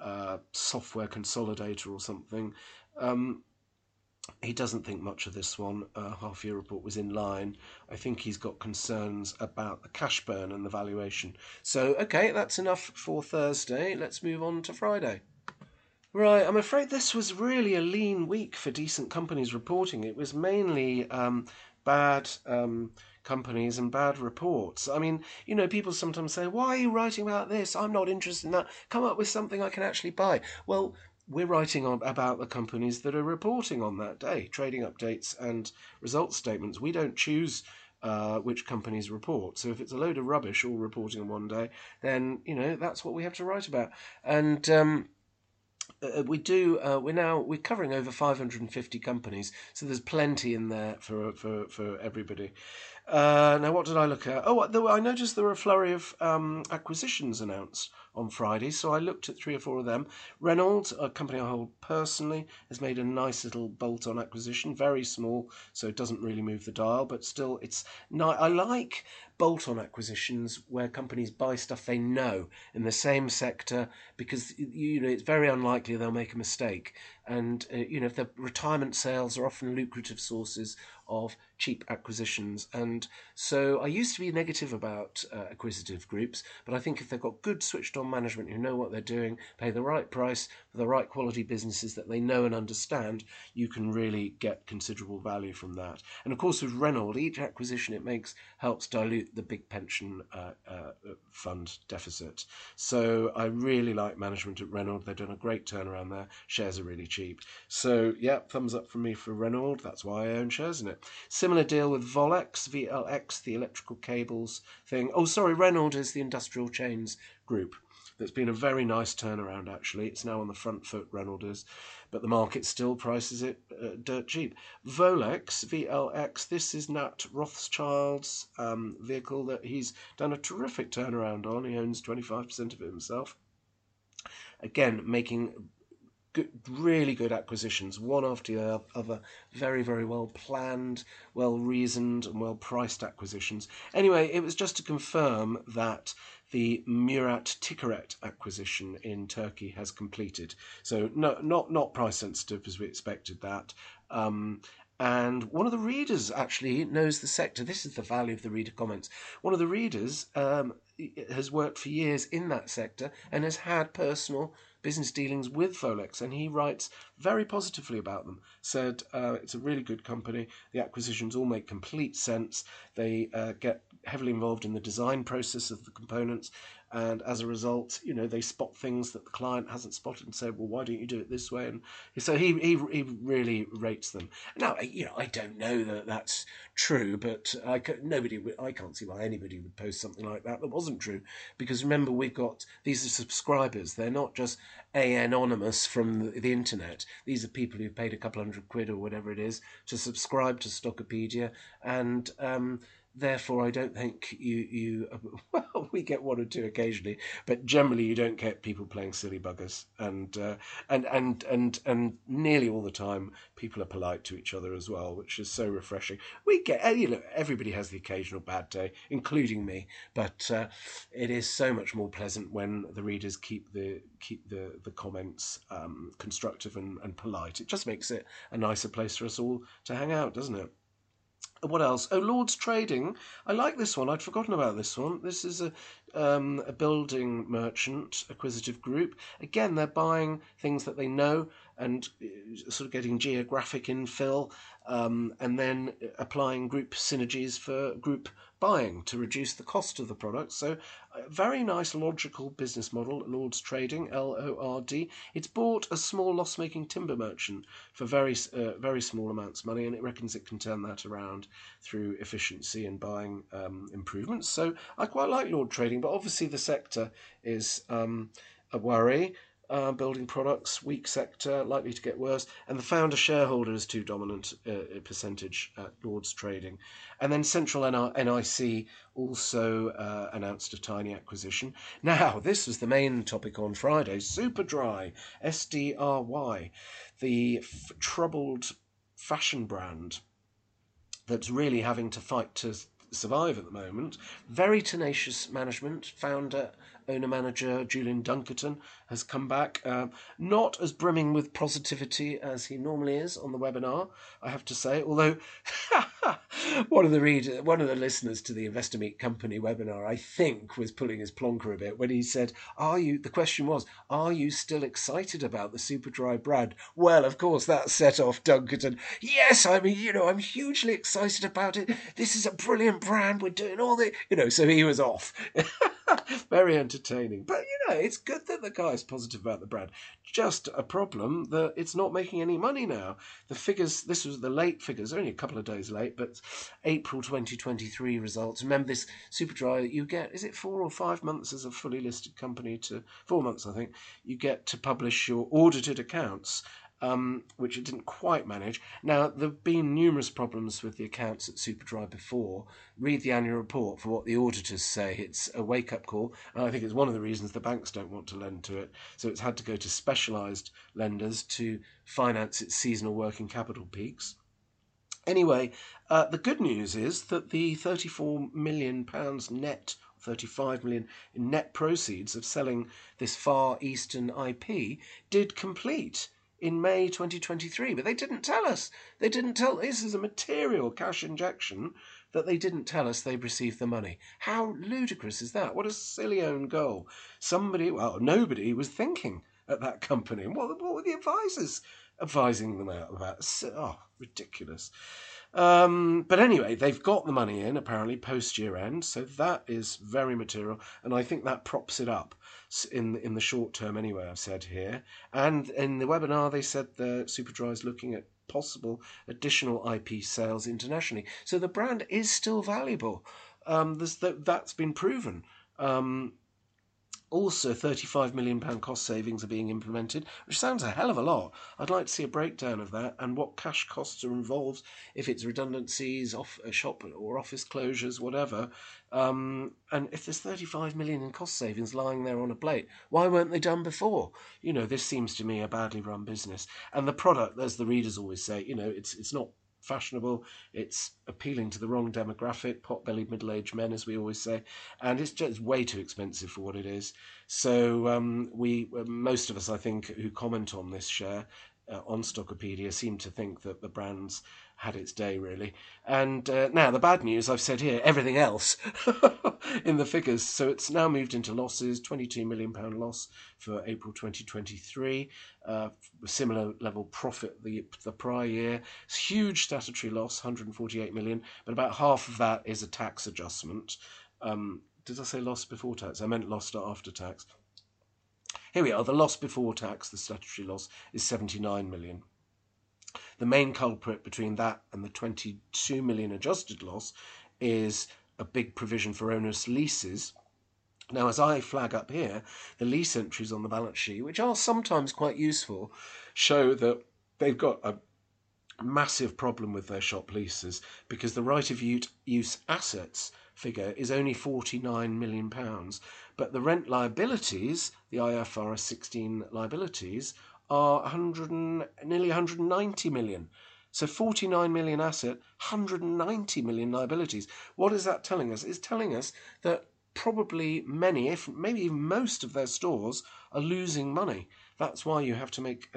uh, software consolidator or something. Um, he doesn't think much of this one. Uh, half year report was in line. I think he's got concerns about the cash burn and the valuation. So, okay, that's enough for Thursday. Let's move on to Friday. Right, I'm afraid this was really a lean week for decent companies reporting. It was mainly um, bad um, companies and bad reports. I mean, you know, people sometimes say, Why are you writing about this? I'm not interested in that. Come up with something I can actually buy. Well, we're writing on, about the companies that are reporting on that day, trading updates and results statements. We don't choose uh, which companies report. So if it's a load of rubbish all reporting on one day, then you know that's what we have to write about. And um, uh, we do. Uh, we're now we're covering over 550 companies, so there's plenty in there for for for everybody. Uh, now, what did I look at? Oh, I noticed there were a flurry of um, acquisitions announced on Friday, so I looked at three or four of them. Renold, a company I hold personally, has made a nice little bolt-on acquisition, very small, so it doesn't really move the dial, but still, it's. Nice I like bolt-on acquisitions where companies buy stuff they know in the same sector because you know it's very unlikely they'll make a mistake and uh, you know if the retirement sales are often lucrative sources of cheap acquisitions. And so I used to be negative about uh, acquisitive groups, but I think if they've got good switched on management who know what they're doing, pay the right price the right quality businesses that they know and understand, you can really get considerable value from that. And of course, with Renold, each acquisition it makes helps dilute the big pension uh, uh, fund deficit. So I really like management at Renold. They've done a great turnaround there. Shares are really cheap. So, yeah, thumbs up from me for Renold. That's why I own shares in it. Similar deal with Volex, VLX, the electrical cables thing. Oh, sorry, Renold is the industrial chains group. That's been a very nice turnaround, actually. It's now on the front foot, Renold but the market still prices it uh, dirt cheap. Volex, VLX, this is Nat Rothschild's um, vehicle that he's done a terrific turnaround on. He owns 25% of it himself. Again, making good, really good acquisitions, one after the other, very, very well planned, well reasoned, and well priced acquisitions. Anyway, it was just to confirm that the Murat Ticaret acquisition in Turkey has completed. So no, not not price sensitive as we expected that. Um, and one of the readers actually knows the sector. This is the value of the reader comments. One of the readers um, has worked for years in that sector and has had personal business dealings with Volex, and he writes very positively about them. Said uh, it's a really good company. The acquisitions all make complete sense. They uh, get heavily involved in the design process of the components, and as a result, you know, they spot things that the client hasn't spotted and say, well, why don't you do it this way? And so he he, he really rates them. Now, you know, I don't know that that's true, but I nobody I can't see why anybody would post something like that that wasn't true, because remember we've got these are subscribers. They're not just a anonymous from the, the internet. These are people who've paid a couple hundred quid or whatever it is to subscribe to Stockopedia and. Um, therefore I don't think you you well we get one or two occasionally, but generally you don't get people playing silly buggers, and uh, and and and and nearly all the time people are polite to each other as well, which is so refreshing. We get uh, you know everybody has the occasional bad day, including me, but uh, it is so much more pleasant when the readers keep the keep the the comments um, constructive and, and polite. It just makes it a nicer place for us all to hang out, doesn't it? What else? Oh, Lord's Trading. I like this one. I'd forgotten about this one. This is a um, a building merchant acquisitive group. Again, they're buying things that they know and uh, sort of getting geographic infill, um, and then applying group synergies for group buying to reduce the cost of the product. So, a very nice logical business model. Lord's Trading, L O R D. It's bought a small loss-making timber merchant for very uh, very small amounts of money, and it reckons it can turn that around through efficiency and buying um, improvements. So, I quite like Lord Trading, but obviously the sector is um, a worry uh, building products, weak sector, likely to get worse, and the founder shareholder is too dominant uh, percentage at Lord's Trading. And then CentralNic also uh, announced a tiny acquisition. Now, this was the main topic on Friday Superdry, SDRY, the f- troubled fashion brand that's really having to fight to survive at the moment. Very tenacious management, founder owner manager Julian Dunkerton has come back, uh, not as brimming with positivity as he normally is on the webinar, I have to say. Although one of the reader, one of the listeners to the Investor Meet Company webinar, I think, was pulling his plonker a bit when he said, "Are you?" The question was, "Are you still excited about the Superdry brand?" Well, of course, that set off Dunkerton. Yes, I mean, you know, I'm hugely excited about it. This is a brilliant brand. We're doing all the, you know, so he was off. Very entertaining. But, you know, it's good that the guy's positive about the brand. Just a problem that it's not making any money now. The figures, this was the late figures, only a couple of days late, but April 2023 results. Remember this Superdry, you get, is it four or five months as a fully listed company to, four months, I think, you get to publish your audited accounts um, which it didn't quite manage. Now, there have been numerous problems with the accounts at Superdry before. Read the annual report for what the auditors say. It's a wake up call, and I think it's one of the reasons the banks don't want to lend to it. So it's had to go to specialised lenders to finance its seasonal working capital peaks. Anyway, uh, the good news is that the 34 million pounds net 35 million in net proceeds of selling this far eastern IP did complete in May 2023, but they didn't tell us. They didn't tell this is a material cash injection that they didn't tell us they'd received the money. How ludicrous is that? What a silly own goal. Somebody, well, nobody was thinking at that company. What, what were the advisors advising them out about? Oh, ridiculous. Um, but anyway, they've got the money in apparently post year end, so that is very material, and I think that props it up in in the short term anyway. I've said here, and in the webinar they said the Superdry is looking at possible additional IP sales internationally. So the brand is still valuable. Um, that, that's been proven. Um, also, £35 million cost savings are being implemented, which sounds a hell of a lot. I'd like to see a breakdown of that and what cash costs are involved, if it's redundancies, off a shop or office closures, whatever. Um, and if there's 35 million in cost savings lying there on a plate, why weren't they done before? You know, this seems to me a badly run business. And the product, as the readers always say, you know, it's it's not fashionable. It's appealing to the wrong demographic, pot-bellied middle-aged men, as we always say, and it's just way too expensive for what it is. So um, we, uh, most of us, I think, who comment on this share uh, on Stockopedia, seem to think that the brands had its day really. And uh, now the bad news I've said here, everything else in the figures. So it's now moved into losses, 22 million pound loss for April 2023, uh, similar level profit the the prior year. It's huge statutory loss, 148 million, but about half of that is a tax adjustment. Um, did I say loss before tax? I meant loss after tax. Here we are. The loss before tax, the statutory loss, is 79 million. The main culprit between that and the 22 million adjusted loss is a big provision for onerous leases. Now, as I flag up here, the lease entries on the balance sheet, which are sometimes quite useful, show that they've got a massive problem with their shop leases because the right of use assets figure is only 49 million pounds but the rent liabilities the IFRS 16 liabilities are 100 and, nearly 190 million. So 49 million asset, 190 million liabilities. What is that telling us? It's telling us that probably many, if maybe even most of their stores are losing money. That's why you have to make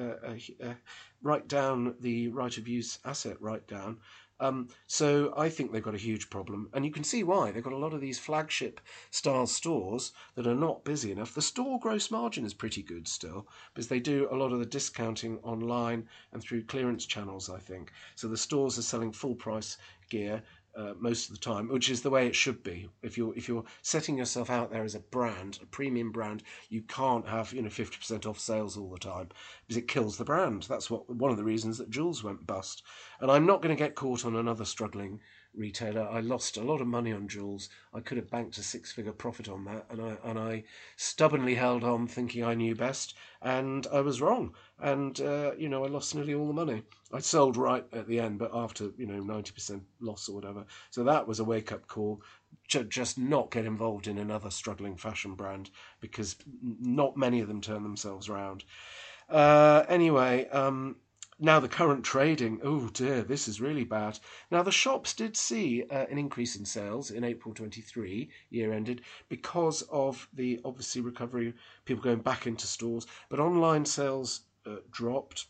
write down the right of use asset write down um, so I think they've got a huge problem, and you can see why. They've got a lot of these flagship style stores that are not busy enough. The store gross margin is pretty good still, because they do a lot of the discounting online and through clearance channels, I think. So the stores are selling full price gear uh, most of the time, which is the way it should be. If you're if you're setting yourself out there as a brand, a premium brand, you can't have you know fifty percent off sales all the time because it kills the brand. That's what one of the reasons that Joules went bust. And I'm not going to get caught on another struggling retailer. I lost a lot of money on Joules. I could have banked a six-figure profit on that, and I and I stubbornly held on, thinking I knew best, and I was wrong. And uh, you know, I lost nearly all the money. I sold right at the end, but after you know ninety percent loss or whatever. So that was a wake-up call. Just not get involved in another struggling fashion brand because not many of them turn themselves around. Uh, anyway, um, now the current trading, oh dear, this is really bad. Now the shops did see uh, an increase in sales in April 23, year ended, because of the obviously recovery, people going back into stores, but online sales uh, dropped.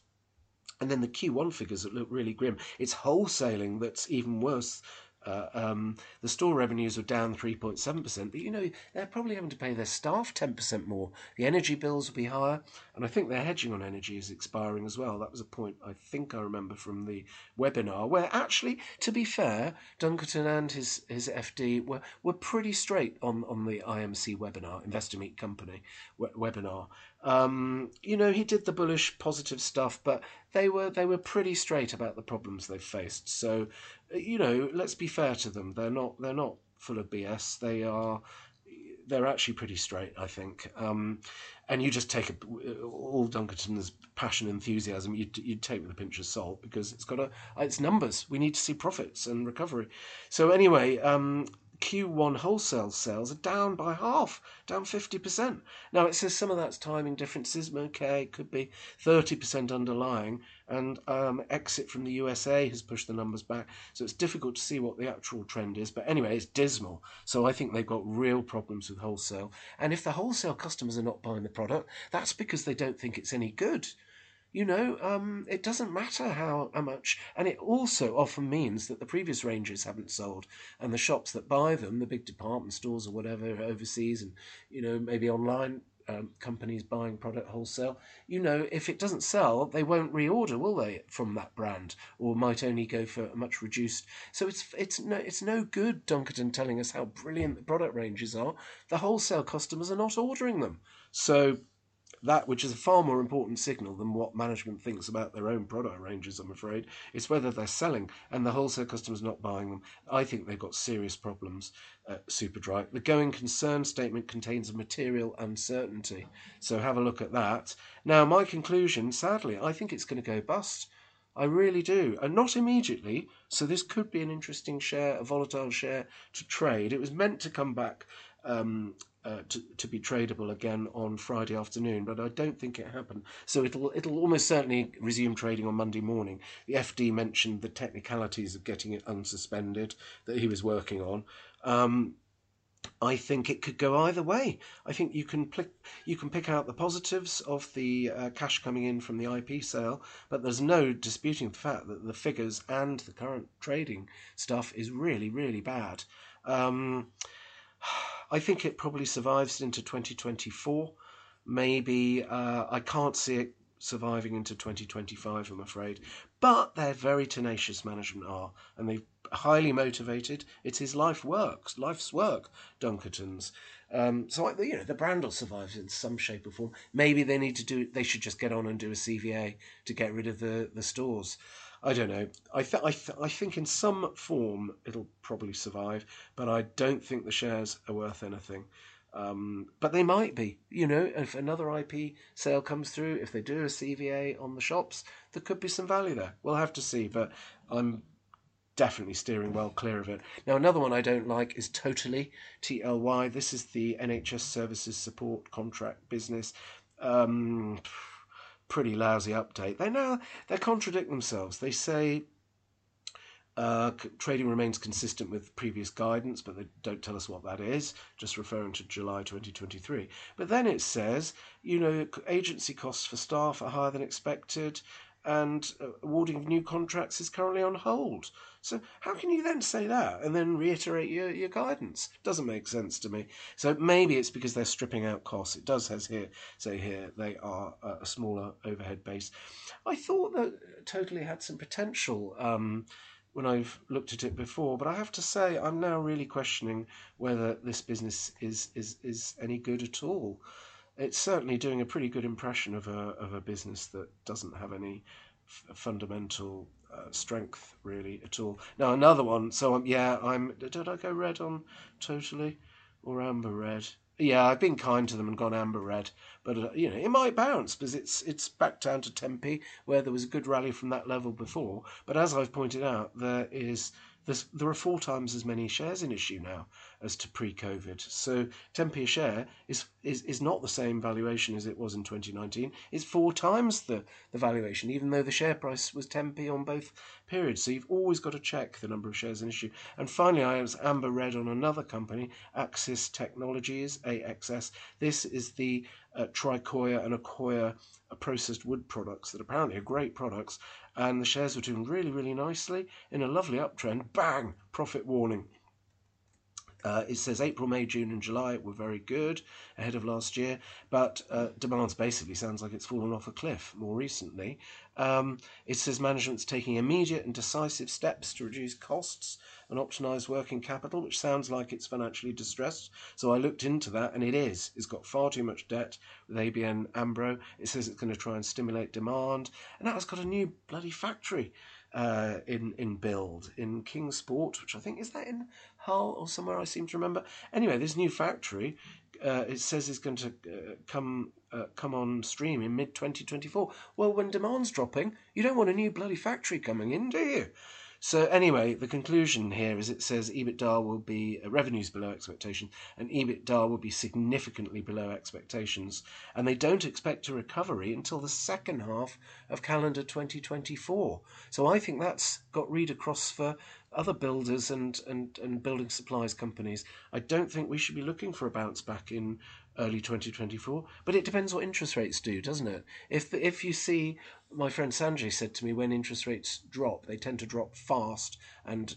And then the Q1 figures that look really grim. It's wholesaling that's even worse uh, um, the store revenues are down 3.7%, but you know, they're probably having to pay their staff 10% more. The energy bills will be higher, and I think their hedging on energy is expiring as well. That was a point I think I remember from the webinar, where actually, to be fair, Dunkerton and his, his FD were, were pretty straight on, on the IMC webinar, Investor Meet Company we- webinar. Um, you know, he did the bullish, positive stuff, but they were they were pretty straight about the problems they faced. So, you know, let's be fair to them. They're not they're not full of BS. They are they're actually pretty straight, I think. Um, and you just take a, all Dunkerton's passion enthusiasm, you you take with a pinch of salt because it's got a it's numbers. We need to see profits and recovery. So anyway, um, Q1 wholesale sales are down by half, down 50%. Now, it says some of that's timing differences. Okay, it could be 30% underlying, and um, exit from the USA has pushed the numbers back. So it's difficult to see what the actual trend is. But anyway, it's dismal. So I think they've got real problems with wholesale. And if the wholesale customers are not buying the product, that's because they don't think it's any good. You know, um, it doesn't matter how, much, and it also often means that the previous ranges haven't sold, and the shops that buy them, the big department stores or whatever overseas, and you know maybe online um, companies buying product wholesale, you know, if it doesn't sell, they won't reorder, will they, from that brand, or might only go for a much reduced. So it's it's no it's no good Dunkerton telling us how brilliant the product ranges are. The wholesale customers are not ordering them. So that which is a far more important signal than what management thinks about their own product ranges, I'm afraid. It's whether they're selling and the wholesale customers not buying them. I think they've got serious problems at Superdry. The going concern statement contains a material uncertainty. So have a look at that. Now, my conclusion, sadly, I think it's going to go bust. I really do. And not immediately. So this could be an interesting share, a volatile share to trade. It was meant to come back um, uh, to, to be tradable again on Friday afternoon, but I don't think it happened. So it'll it'll almost certainly resume trading on Monday morning. The FD mentioned the technicalities of getting it unsuspended that he was working on. Um, I think it could go either way. I think you can pick you can pick out the positives of the uh, cash coming in from the IP sale, but there's no disputing the fact that the figures and the current trading stuff is really really bad. Um, I think it probably survives into 2024. Maybe uh, I can't see it surviving into 2025, I'm afraid. But they're very tenacious, management are, and they're highly motivated. It's his life works, life's work, Dunkerton's. Um, so you know the brand will survive in some shape or form. Maybe they need to do. They should just get on and do a CVA to get rid of the the stores. I don't know. I, th- I, th- I think in some form it'll probably survive, but I don't think the shares are worth anything. Um, but they might be. You know, if another IP sale comes through, if they do a CVA on the shops, there could be some value there. We'll have to see, but I'm definitely steering well clear of it. Now, another one I don't like is Totally, T L Y. This is the NHS Services Support Contract business. Um, pretty lousy update. They now they contradict themselves. They say uh, trading remains consistent with previous guidance, but they don't tell us what that is, just referring to July 2023. But then it says, you know, agency costs for staff are higher than expected and uh, awarding of new contracts is currently on hold. So how can you then say that and then reiterate your, your guidance? Doesn't make sense to me. So maybe it's because they're stripping out costs. It does says here say here they are a smaller overhead base. I thought that totally had some potential. Um, when I've looked at it before, but I have to say I'm now really questioning whether this business is is is any good at all it's certainly doing a pretty good impression of a of a business that doesn't have any fundamental uh, strength really at all. Now another one. So um, yeah, I'm. Did I go red on totally or amber red? Yeah, I've been kind to them and gone amber red, but uh, you know it might bounce because it's it's back down to 10p where there was a good rally from that level before. But as I've pointed out, there is there's, there are four times as many shares in issue now as to pre-COVID. So 10p a share is, is, is not the same valuation as it was in 2019. It's four times the, the valuation, even though the share price was 10p on both periods. So you've always got to check the number of shares in issue. And finally, I was amber red on another company, Accsys Technologies, AXS. This is the uh, Tricoya and Accoya uh, processed wood products that apparently are great products and the shares were doing really, really nicely in a lovely uptrend. Bang! Profit warning. Uh, it says April, May, June, and July were very good ahead of last year, but uh, demands basically sounds like it's fallen off a cliff more recently. Um, it says management's taking immediate and decisive steps to reduce costs and optimize working capital, which sounds like it's financially distressed. So I looked into that, and it is. It's got far too much debt with ABN AMRO. It says it's going to try and stimulate demand, and now it's got a new bloody factory uh, in in build in Kingsport, which I think is that in Hull or somewhere. I seem to remember. Anyway, this new factory uh, it says is going to uh, come uh, come on stream in mid 2024. Well, when demand's dropping, you don't want a new bloody factory coming in, do you? So anyway, the conclusion here is it says EBITDA will be uh, revenues below expectation, and EBITDA will be significantly below expectations, and they don't expect a recovery until the second half of calendar 2024. So I think that's got read across for other builders and, and, and building supplies companies. I don't think we should be looking for a bounce back in early 2024. But it depends what interest rates do, doesn't it? If if you see, my friend Sanjay said to me, when interest rates drop, they tend to drop fast and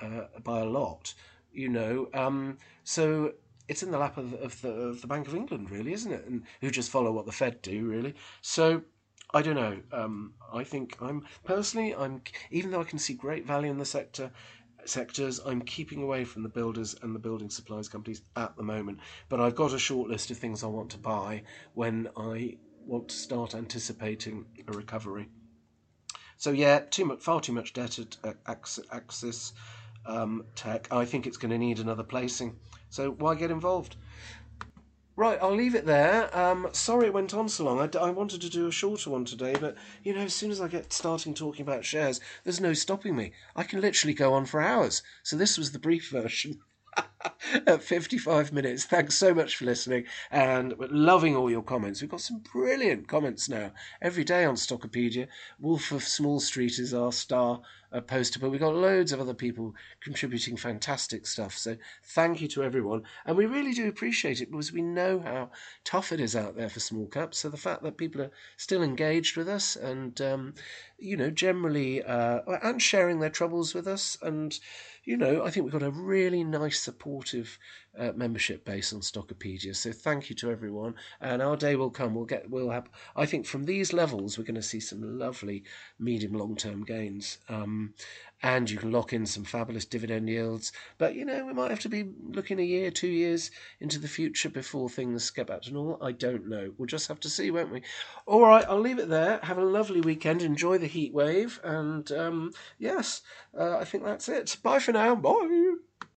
uh, by a lot. You know, um, so it's in the lap of, of the of the Bank of England, really, isn't it? And who just follow what the Fed do, really. So. I don't know. Um, I think I'm personally. I'm even though I can see great value in the sector sectors. I'm keeping away from the builders and the building supplies companies at the moment, but I've got a short list of things I want to buy when I want to start anticipating a recovery. So yeah, too much, far too much debt at Accsys um, Tech. I think it's going to need another placing. So why get involved? Right, I'll leave it there. Um, sorry it went on so long. I, I, wanted to do a shorter one today, but you know, as soon as I get starting talking about shares, there's no stopping me. I can literally go on for hours. So this was the brief version. at 55 minutes. Thanks so much for listening and loving all your comments. We've got some brilliant comments now every day on Stockopedia. Wolf of Small Street is our star uh, poster, but we've got loads of other people contributing fantastic stuff. So thank you to everyone. And we really do appreciate it because we know how tough it is out there for small caps. So the fact that people are still engaged with us and, um, you know, generally, uh, and sharing their troubles with us and, you know, I think we've got a really nice, supportive uh, membership base on Stockopedia. So thank you to everyone, and our day will come. We'll get, we'll have. I think from these levels, we're going to see some lovely medium, long term gains. Um, and you can lock in some fabulous dividend yields. But you know, we might have to be looking a year, two years into the future before things get back to normal. I don't know. We'll just have to see, won't we? All right, I'll leave it there. Have a lovely weekend. Enjoy the heat wave, and um, yes, uh, I think that's it. Bye for now. Bye.